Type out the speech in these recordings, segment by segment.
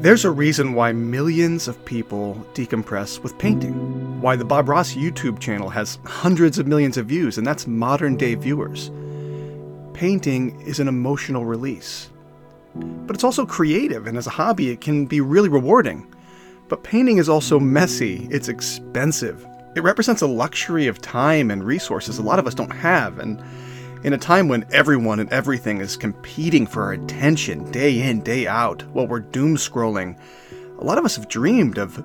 There's a reason why millions of people decompress with painting. Why the Bob Ross YouTube channel has hundreds of millions of views, and that's modern day viewers. Painting is an emotional release. But it's also creative, and as a hobby, it can be really rewarding. But painting is also messy, it's expensive. It represents a luxury of time and resources a lot of us don't have, and in a time when everyone and everything is competing for our attention day in, day out, while we're doom scrolling, a lot of us have dreamed of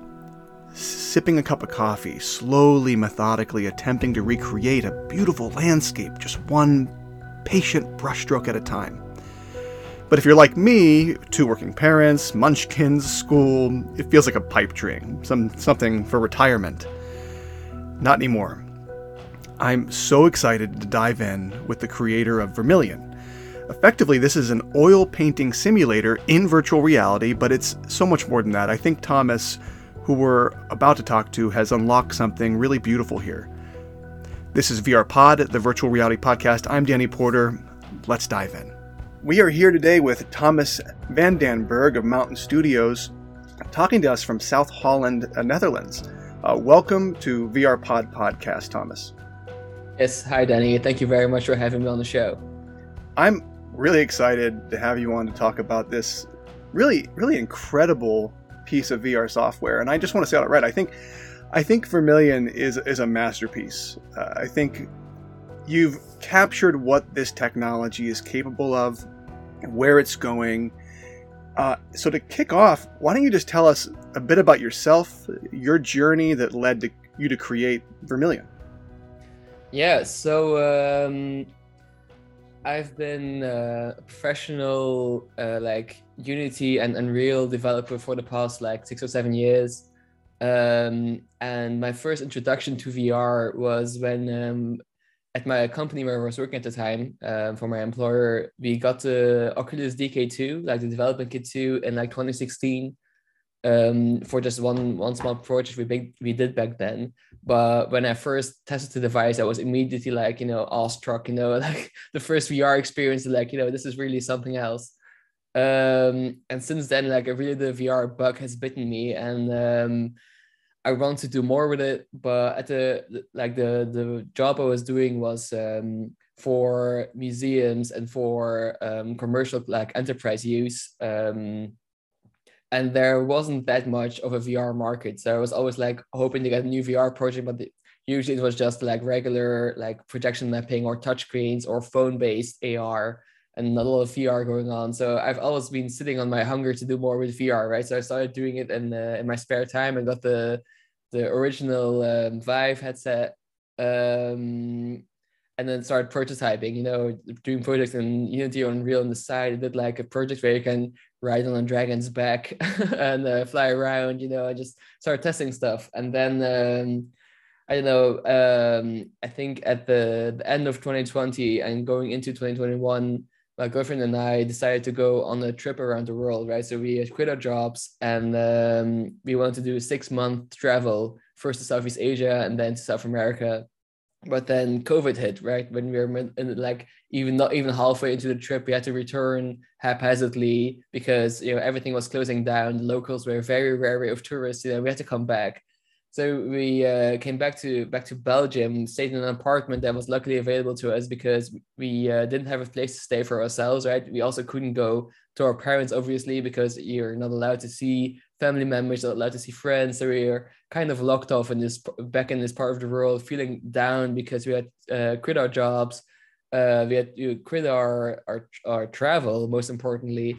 sipping a cup of coffee, slowly, methodically attempting to recreate a beautiful landscape, just one patient brushstroke at a time. But if you're like me, two working parents, munchkins, school, it feels like a pipe dream, some something for retirement. Not anymore. I'm so excited to dive in with the creator of Vermillion. Effectively, this is an oil painting simulator in virtual reality, but it's so much more than that. I think Thomas, who we're about to talk to, has unlocked something really beautiful here. This is VR Pod, the virtual reality podcast. I'm Danny Porter. Let's dive in. We are here today with Thomas Van Den Berge of Mountain Studios, talking to us from South Holland, Netherlands. Uh, welcome to VR Pod Podcast, Thomas. Yes, hi Danny. Thank you very much for having me on the show. I'm really excited to have you on to talk about this really, really incredible piece of VR software. And I just want to say it right. I think, I think Vermillion is is a masterpiece. Uh, I think you've captured what this technology is capable of, where it's going. Uh, so to kick off, why don't you just tell us a bit about yourself, your journey that led to you to create Vermillion? Yeah, so um, I've been uh, a professional uh, like Unity and Unreal developer for the past like six or seven years. Um, and my first introduction to VR was when um, at my company where I was working at the time uh, for my employer, we got the Oculus DK2, like the development kit 2 in like 2016 um, for just one one small project we big, we did back then. But when I first tested the device, I was immediately like, you know, awestruck, you know, like the first VR experience, like, you know, this is really something else. Um, and since then, like, really the VR bug has bitten me, and um, I want to do more with it. But at the like the the job I was doing was um, for museums and for um, commercial like enterprise use. Um, and there wasn't that much of a VR market. So I was always like hoping to get a new VR project, but the, usually it was just like regular like projection mapping or touchscreens or phone based AR and not a lot of VR going on. So I've always been sitting on my hunger to do more with VR, right? So I started doing it in uh, in my spare time and got the the original um, Vive headset. Um, and then started prototyping, you know, doing projects in Unity or Unreal on the side. I did like a project where you can ride on a dragon's back and uh, fly around, you know, I just started testing stuff. And then um, I don't know, um, I think at the, the end of 2020 and going into 2021, my girlfriend and I decided to go on a trip around the world, right? So we quit our jobs and um, we wanted to do a six month travel, first to Southeast Asia and then to South America but then COVID hit, right? When we were in, like even not even halfway into the trip, we had to return haphazardly because you know everything was closing down. The locals were very wary of tourists. You know, we had to come back. So we uh, came back to back to Belgium, stayed in an apartment that was luckily available to us because we uh, didn't have a place to stay for ourselves, right? We also couldn't go to our parents, obviously, because you're not allowed to see family members, not allowed to see friends. So we were kind of locked off in this back in this part of the world, feeling down because we had uh, quit our jobs, uh, we had to quit our our, our travel, most importantly.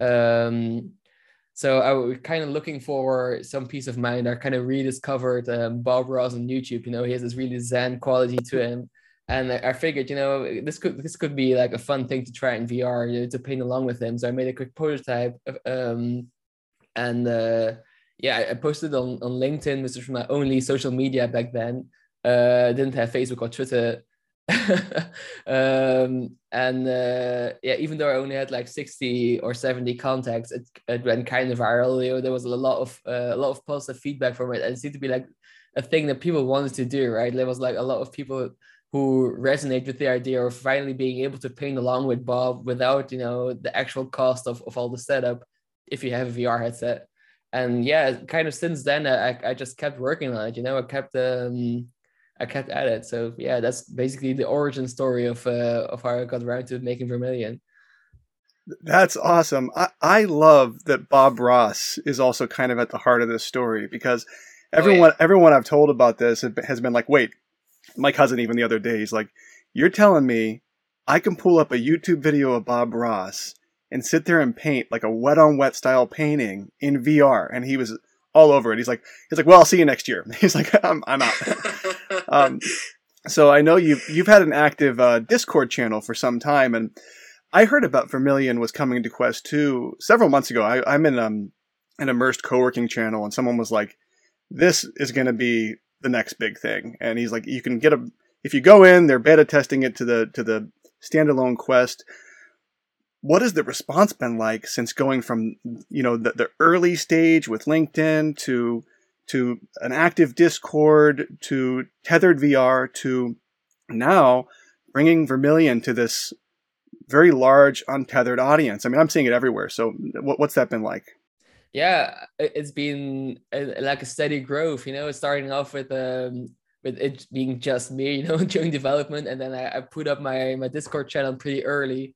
Um, so I was kind of looking for some peace of mind. I kind of rediscovered um, Bob Ross on YouTube. You know, he has this really zen quality to him and I figured, you know, this could this could be like a fun thing to try in VR you know, to paint along with him. So I made a quick prototype, um, and uh, yeah, I posted on on LinkedIn, which was my only social media back then. Uh, didn't have Facebook or Twitter. um, and uh, yeah, even though I only had like 60 or 70 contacts, it, it went kind of viral. You know, there was a lot of uh, a lot of positive feedback from it, and it seemed to be like a thing that people wanted to do. Right, there was like a lot of people who resonate with the idea of finally being able to paint along with Bob without, you know, the actual cost of, of all the setup, if you have a VR headset. And yeah, kind of since then, I, I just kept working on it. You know, I kept um, I kept at it. So yeah, that's basically the origin story of uh, of how I got around to making Vermillion. That's awesome. I, I love that Bob Ross is also kind of at the heart of this story because everyone oh, yeah. everyone I've told about this has been like, wait, my cousin even the other day, he's like, you're telling me I can pull up a YouTube video of Bob Ross and sit there and paint like a wet on wet style painting in VR, and he was all over it. He's like, he's like, well, I'll see you next year. He's like, I'm, I'm out. um, so I know you've you've had an active uh, Discord channel for some time, and I heard about Vermillion was coming to Quest 2 several months ago. I, am in um, an immersed co-working channel, and someone was like, "This is going to be the next big thing." And he's like, "You can get a if you go in, they're beta testing it to the to the standalone Quest." What has the response been like since going from you know the, the early stage with LinkedIn to to an active Discord to tethered VR to now bringing Vermillion to this very large untethered audience. I mean, I'm seeing it everywhere. So what, what's that been like? Yeah, it's been a, like a steady growth. You know, starting off with um with it being just me, you know, during development, and then I, I put up my my Discord channel pretty early.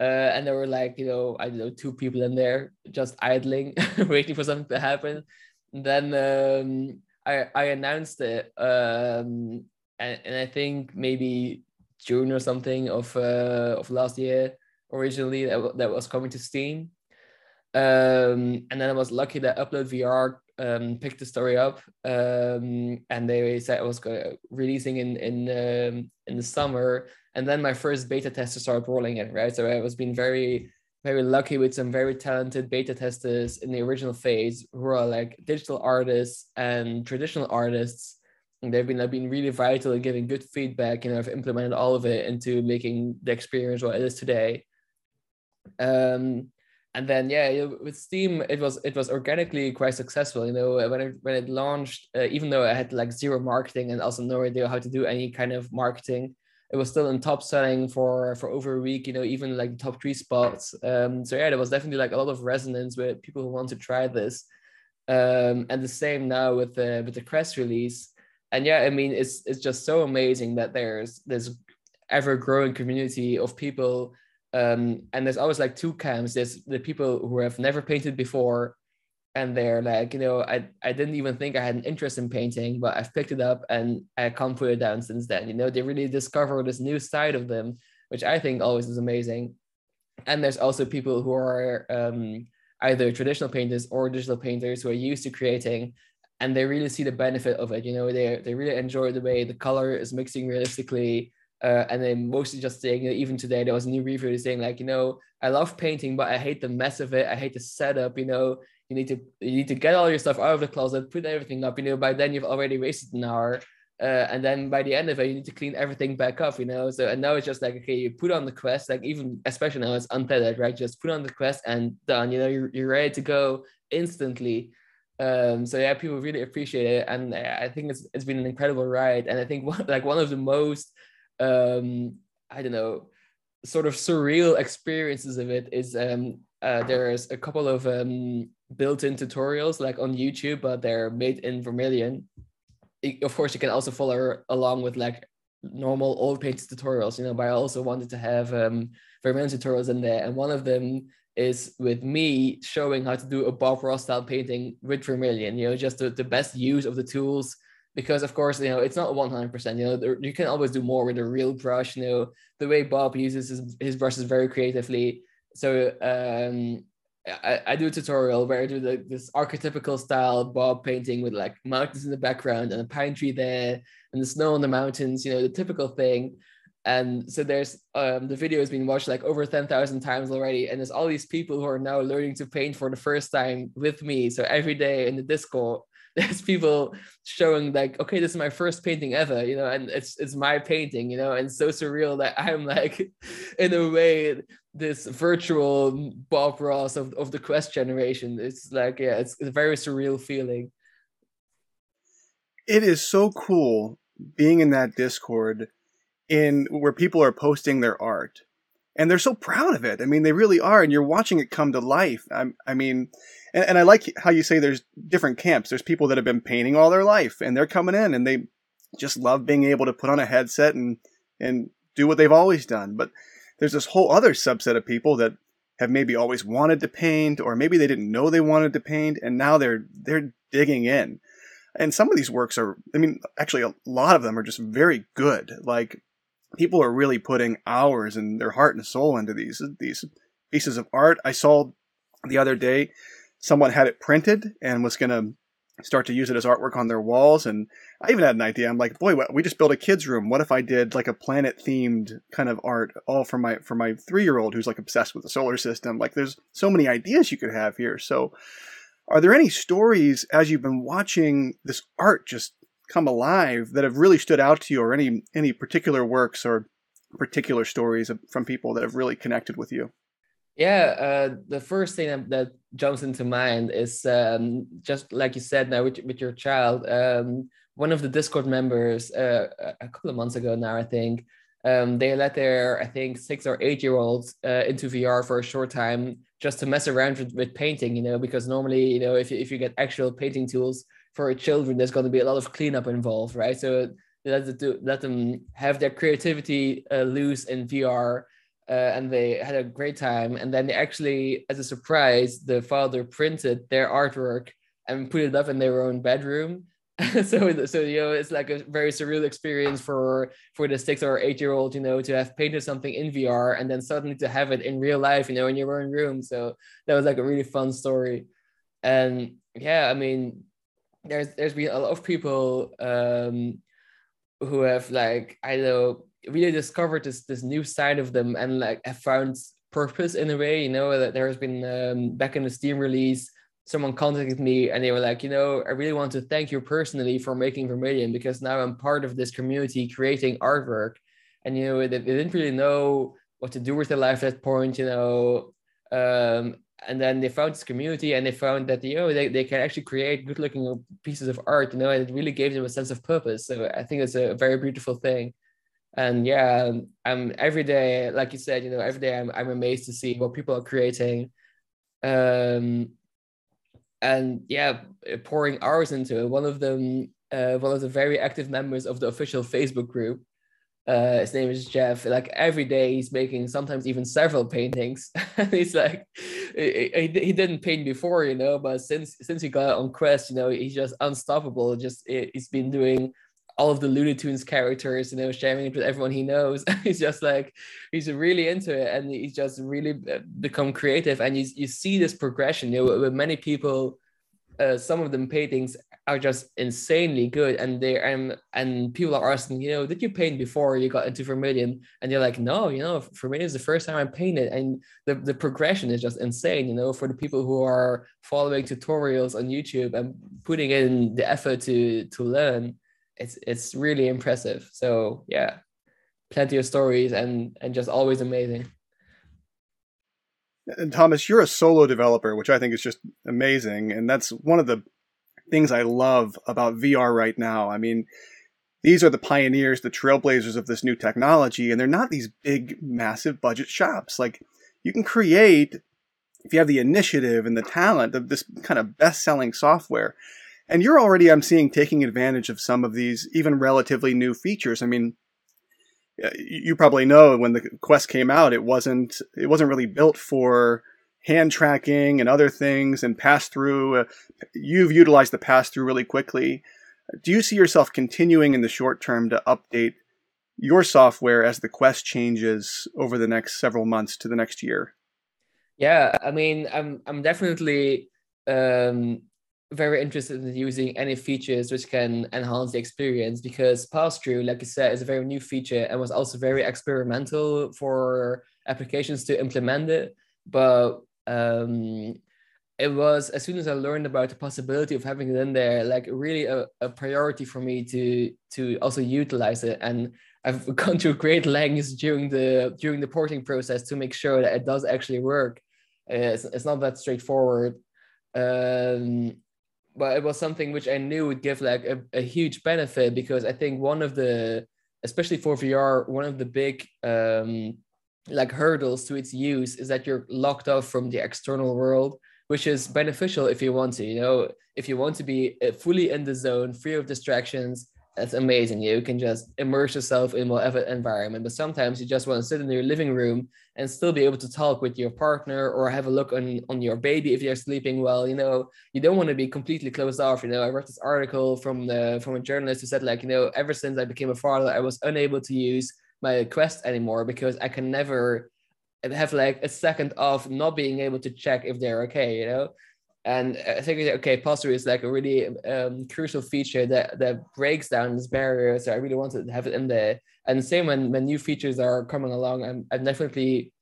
Uh, and there were like you know I don't know two people in there just idling, waiting for something to happen. And then um, I I announced it, um, and, and I think maybe June or something of uh, of last year originally that, that was coming to Steam. Um, and then I was lucky that Upload VR um, picked the story up, um, and they said I was going releasing in in um, in the summer. And then my first beta testers started rolling in, right? So I was being very very lucky with some very talented beta testers in the original phase who are like digital artists and traditional artists and they've been like, been really vital in giving good feedback and I've implemented all of it into making the experience what it is today. Um, and then yeah, with Steam, it was it was organically quite successful. You know, when it when it launched, uh, even though I had like zero marketing and also no idea how to do any kind of marketing, it was still in top selling for for over a week. You know, even like top three spots. Um, so yeah, there was definitely like a lot of resonance with people who want to try this. Um, and the same now with the with the Quest release and yeah, I mean, it's it's just so amazing that there's this ever growing community of people, um, and there's always like two camps. There's the people who have never painted before, and they're like, you know, I I didn't even think I had an interest in painting, but I've picked it up and I can't put it down since then. You know, they really discover this new side of them, which I think always is amazing. And there's also people who are um, either traditional painters or digital painters who are used to creating and they really see the benefit of it. You know, they they really enjoy the way the color is mixing realistically. Uh, and then mostly just saying, you know, even today there was a new review saying like, you know, I love painting, but I hate the mess of it. I hate the setup. You know, you need to you need to get all your stuff out of the closet, put everything up. You know, by then you've already wasted an hour. Uh, and then by the end of it, you need to clean everything back up, you know. So and now it's just like okay, you put on the quest, like even especially now it's untethered, right? Just put on the quest and done. You know, you're, you're ready to go instantly. Um, so yeah, people really appreciate it, and I think it's it's been an incredible ride. And I think one, like one of the most um, I don't know, sort of surreal experiences of it is um, uh, there's a couple of um, built-in tutorials like on YouTube, but they're made in Vermillion. of course, you can also follow along with like normal old paint tutorials, you know. But I also wanted to have um, Vermillion tutorials in there, and one of them is with me showing how to do a Bob Ross style painting with Vermillion, you know, just the, the best use of the tools. Because of course, you know, it's not 100%, you know, there, you can always do more with a real brush, you know, the way Bob uses his, his brushes very creatively. So um, I, I do a tutorial where I do this archetypical style Bob painting with like mountains in the background and a pine tree there and the snow on the mountains, you know, the typical thing. And so there's um, the video has been watched like over 10,000 times already and there's all these people who are now learning to paint for the first time with me. So every day in the discord there's people showing like okay this is my first painting ever you know and it's it's my painting you know and so surreal that i'm like in a way this virtual bob ross of, of the quest generation it's like yeah it's, it's a very surreal feeling it is so cool being in that discord in where people are posting their art and they're so proud of it. I mean, they really are, and you're watching it come to life. I, I mean, and, and I like how you say there's different camps. There's people that have been painting all their life, and they're coming in, and they just love being able to put on a headset and and do what they've always done. But there's this whole other subset of people that have maybe always wanted to paint, or maybe they didn't know they wanted to paint, and now they're they're digging in. And some of these works are, I mean, actually a lot of them are just very good. Like people are really putting hours and their heart and soul into these these pieces of art. I saw the other day someone had it printed and was going to start to use it as artwork on their walls and I even had an idea. I'm like, boy, we just built a kids room. What if I did like a planet themed kind of art all for my for my 3-year-old who's like obsessed with the solar system. Like there's so many ideas you could have here. So are there any stories as you've been watching this art just come alive that have really stood out to you, or any any particular works or particular stories from people that have really connected with you? Yeah, uh, the first thing that, that, jumps into mind is um, just like you said now with, with your child. Um, one of the Discord members uh, a couple of months ago now, I think, um, they let their I think six or eight year olds uh, into VR for a short time just to mess around with, with painting. You know, because normally you know if you, if you get actual painting tools for children, there's going to be a lot of cleanup involved, right? So let them, let them have their creativity uh, loose in VR. Uh, and they had a great time. And then they actually, as a surprise, the father printed their artwork and put it up in their own bedroom. so, so you know, it's like a very surreal experience for for the six or eight year old, you know, to have painted something in VR and then suddenly to have it in real life, you know, in your own room. So that was like a really fun story. And yeah, I mean, there's there's been a lot of people um, who have like I know really discovered this this new side of them and like have found purpose in a way. You know that there has been um, back in the Steam release, someone contacted me and they were like, you know, I really want to thank you personally for making Vermillion because now I'm part of this community creating artwork, and you know they, they didn't really know what to do with their life at that point. You know. Um, and then they found this community and they found that you know they, they can actually create good looking pieces of art you know and it really gave them a sense of purpose so i think it's a very beautiful thing and yeah i'm every day like you said you know every day i'm, I'm amazed to see what people are creating um and yeah pouring hours into it one of them uh, one of the very active members of the official facebook group uh, his name is Jeff. Like every day, he's making sometimes even several paintings. and he's like, he, he, didn't paint before, you know, but since since he got on Quest, you know, he's just unstoppable. Just he's been doing all of the Looney Tunes characters, and you know, sharing it with everyone he knows. he's just like, he's really into it, and he's just really uh, become creative. And you you see this progression, you know, with many people. Uh, some of them paintings are just insanely good and they and and people are asking you know did you paint before you got into vermillion and you're like no you know vermillion is the first time i painted and the, the progression is just insane you know for the people who are following tutorials on youtube and putting in the effort to to learn it's it's really impressive so yeah plenty of stories and and just always amazing and Thomas, you're a solo developer, which I think is just amazing. And that's one of the things I love about VR right now. I mean, these are the pioneers, the trailblazers of this new technology, and they're not these big, massive budget shops. Like, you can create, if you have the initiative and the talent of this kind of best selling software. And you're already, I'm seeing, taking advantage of some of these even relatively new features. I mean, you probably know when the Quest came out, it wasn't it wasn't really built for hand tracking and other things and pass through. Uh, you've utilized the pass through really quickly. Do you see yourself continuing in the short term to update your software as the Quest changes over the next several months to the next year? Yeah, I mean, I'm I'm definitely um, very interested in using any features which can enhance the experience because pass through, like I said, is a very new feature and was also very experimental for applications to implement it. But um, it was as soon as I learned about the possibility of having it in there, like really a, a priority for me to to also utilize it. And I've gone to great lengths during the during the porting process to make sure that it does actually work. It's, it's not that straightforward. Um, but it was something which I knew would give like a, a huge benefit because I think one of the especially for VR, one of the big um, like hurdles to its use is that you're locked off from the external world which is beneficial if you want to you know? If you want to be uh, fully in the zone free of distractions that's amazing. You can just immerse yourself in whatever environment but sometimes you just want to sit in your living room and still be able to talk with your partner or have a look on on your baby if you're sleeping well you know? You don't want to be completely closed off you know? I read this article from the from a journalist who said like you know ever since i became a father i was unable to use my quest anymore because I can never have like a second of not being able to check if they're okay, you know. And I think okay, pass through is like a really um, crucial feature that that breaks down this barrier. So I really wanted to have it in there. And same when when new features are coming along, I'm I'm definitely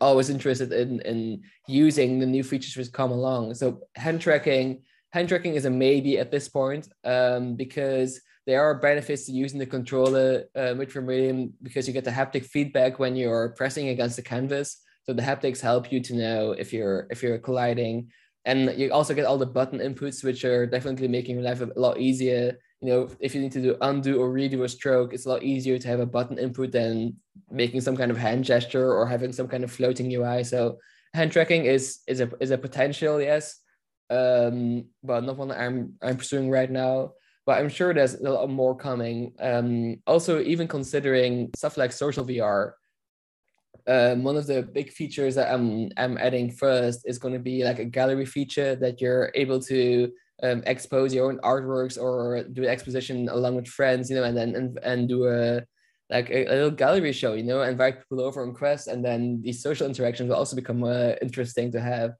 always interested in in using the new features which come along. So hand tracking, hand tracking is a maybe at this point um, because there are benefits to using the controller uh, with because you get the haptic feedback when you're pressing against the canvas. So the haptics help you to know if you're if you're colliding, and you also get all the button inputs, which are definitely making life a lot easier. You know, if you need to do undo or redo a stroke, it's a lot easier to have a button input than making some kind of hand gesture or having some kind of floating UI. So hand tracking is is a is a potential, yes, um, but not one I'm I'm pursuing right now but I'm sure there's a lot more coming. Um, also, even considering stuff like social VR, um, one of the big features that I'm I'm adding first is going to be like a gallery feature that you're able to um, expose your own artworks or do an exposition along with friends, you know, and then and, and do a like a, a, little gallery show, you know, invite people over on Quest, and then these social interactions will also become uh, interesting to have.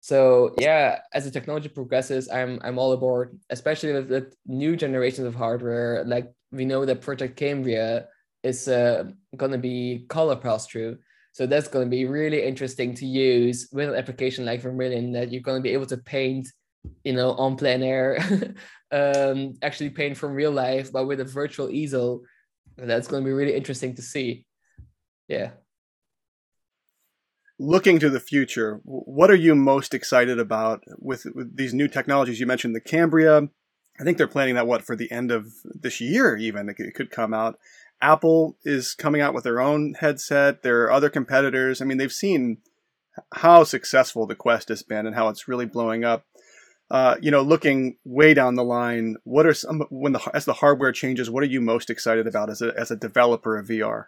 So yeah, as the technology progresses, I'm I'm all aboard, especially with the new generations of hardware. Like we know that Project Cambria is uh, gonna be color pass through. So that's gonna be really interesting to use with an application like Vermillion that you're gonna be able to paint, you know, on plein air, um, actually paint from real life, but with a virtual easel. That's gonna be really interesting to see. Yeah looking to the future, what are you most excited about with, with, these new technologies? You mentioned the Cambria. I think they're planning that what for the end of this year, even it could come out. Apple is coming out with their own headset. There are other competitors. I mean, they've seen how successful the Quest has been and how it's really blowing up. Uh, you know, looking way down the line, what are some when the as the hardware changes? What are you most excited about as a as a developer of VR?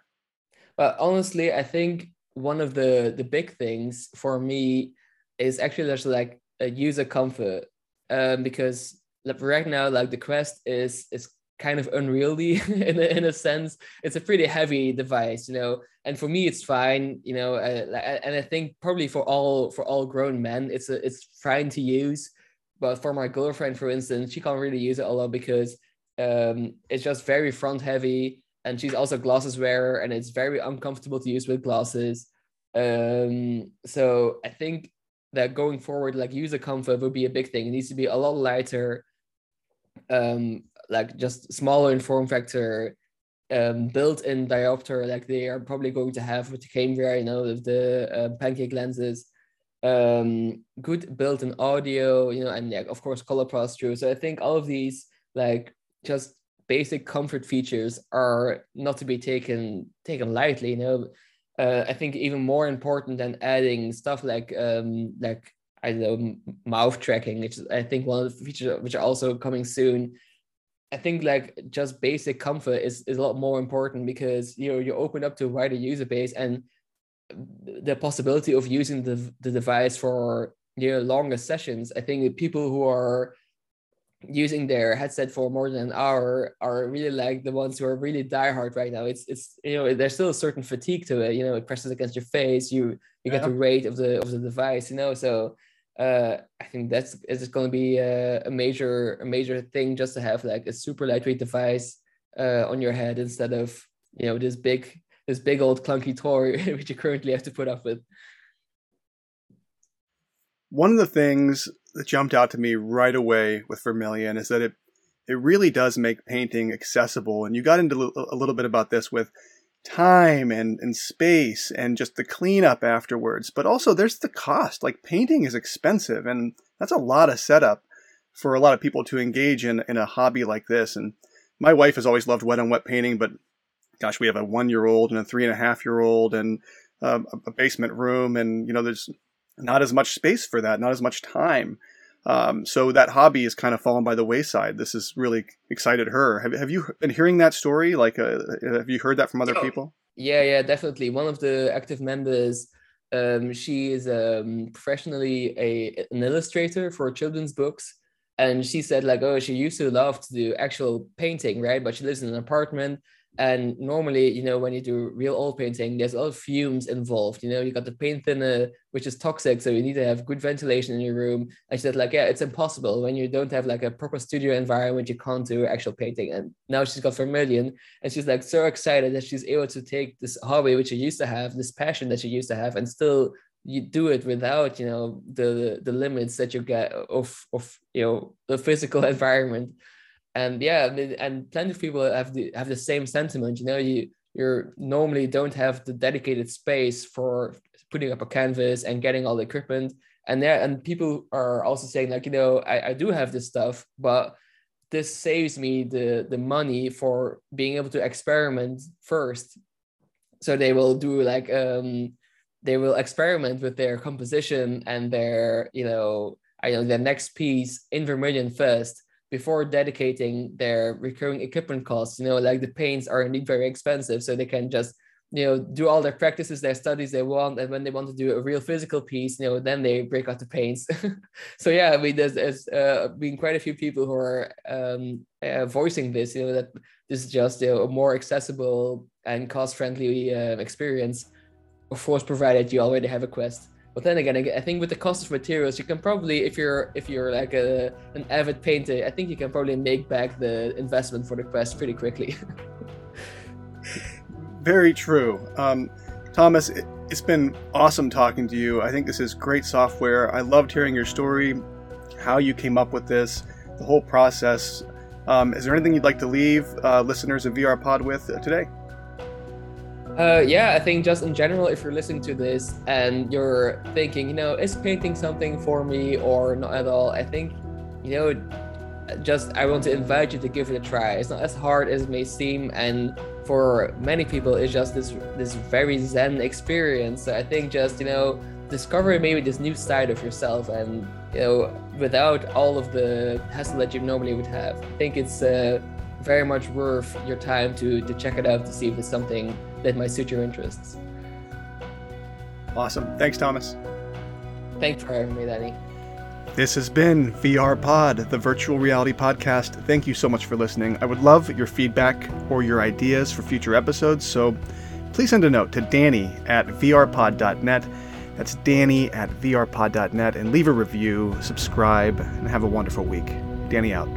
Well, honestly, I think one of the the big things for me is actually just like a user comfort um, because right now like the quest is is kind of unwieldy in a, in a sense. It's a pretty heavy device you know and for me it's fine you know uh, and i think probably for all for all grown men it's a, it's fine to use. But for my girlfriend for instance she can't really use it a lot because um, it's just very front heavy and she's also glasses wearer and it's very uncomfortable to use with glasses. Um, so i think that going forward like user comfort would be a big thing. It needs to be a lot lighter. Um, like just smaller in form factor um, built-in diopter like they are probably going to have with the Cambria, you know, with the uh, pancake lenses, um, good built-in audio, you know, and yeah, of course, color pass-through. So I think all of these like just basic comfort features are not to be taken taken lightly you know. Uh, i think even more important than adding stuff like um like i don't know mouth tracking which is i think one of the features which are also coming soon i think like just basic comfort is, is a lot more important because you know you open up to a wider user base and the possibility of using the, the device for you know longer sessions i think people who are using their headset for more than an hour are really like the ones who are really diehard right now. It's it's you know there's still a certain fatigue to it. You know, it presses against your face. You you yeah. get the weight of the of the device. You know, so uh, I think that's it's going to be a, a, major a major thing just to have like a super lightweight device uh, on your head instead of you know this big this big old clunky toy which you currently have to put up with. One of the things that jumped out to me right away with Vermillion is that it it really does make painting accessible. And you got into a little bit about this with time and, and space and just the cleanup afterwards. But also there's the cost. Like painting is expensive and that's a lot of setup for a lot of people to engage in, in a hobby like this. And my wife has always loved wet on wet painting, but gosh, we have a one year old and a three and a half year old and um, a basement room, and you know, there's not as much space for that, not as much time. Um, so that hobby is kind of fallen by the wayside. This has really excited her. Have, have you been hearing that story? Like, uh, have you heard that from other oh, people? Yeah, yeah, definitely. One of the active members, um, she is um, professionally a an illustrator for children's books, and she said like, oh, she used to love to do actual painting, right? But she lives in an apartment, and normally, you know, when you do real oil painting, there's a lot of fumes involved. You know, you got the paint thinner, which is toxic, so you need to have good ventilation in your room. And she said, like, yeah, it's impossible when you don't have like a proper studio environment. You can't do actual painting. And now she's got Vermillion, and she's like so excited that she's able to take this hobby, which she used to have, this passion that she used to have, and still you do it without you know the the limits that you get of of you know the physical environment and yeah and plenty of people have the have the same sentiment you know you you normally don't have the dedicated space for putting up a canvas and getting all the equipment. And there and people are also saying like you know I, I do have this stuff but this saves me the the money for being able to experiment first. So they will do like um they will experiment with their composition and their you know i know their next piece in vermillion first before dedicating their recurring equipment costs. You know, like the paints are indeed very expensive, so they can just you know do all their practices, their studies they want, and when they want to do a real physical piece, you know, then they break out the paints. so yeah, I mean, there's, there's uh, been quite a few people who are um, uh, voicing this. You know, that this is just you know, a more accessible and cost-friendly uh, experience. Of course, provided you already have a Quest. But then again, I think with the cost of materials, you can probably, if you're if you're like a an avid painter, I think you can probably make back the investment for the quest pretty quickly. Very true, um, Thomas. It, it's been awesome talking to you. I think this is great software. I loved hearing your story, how you came up with this, the whole process. Um, is there anything you'd like to leave uh, listeners of VR Pod with uh, today? Uh, yeah, I think just in general, if you're listening to this and you're thinking, you know, is painting something for me or not at all? I think, you know, just I want to invite you to give it a try. It's not as hard as it may seem, and for many people, it's just this this very zen experience. So I think just you know, discover maybe this new side of yourself, and you know, without all of the hassle that you normally would have. I think it's uh, very much worth your time to to check it out to see if it's something that might suit your interests. Awesome. Thanks, Thomas. Thanks for having me, Danny. This has been VR Pod, the virtual reality podcast. Thank you so much for listening. I would love your feedback or your ideas for future episodes, so please send a note to Danny at vrpod.net. That's Danny at vrpod.net and leave a review, subscribe, and have a wonderful week. Danny out.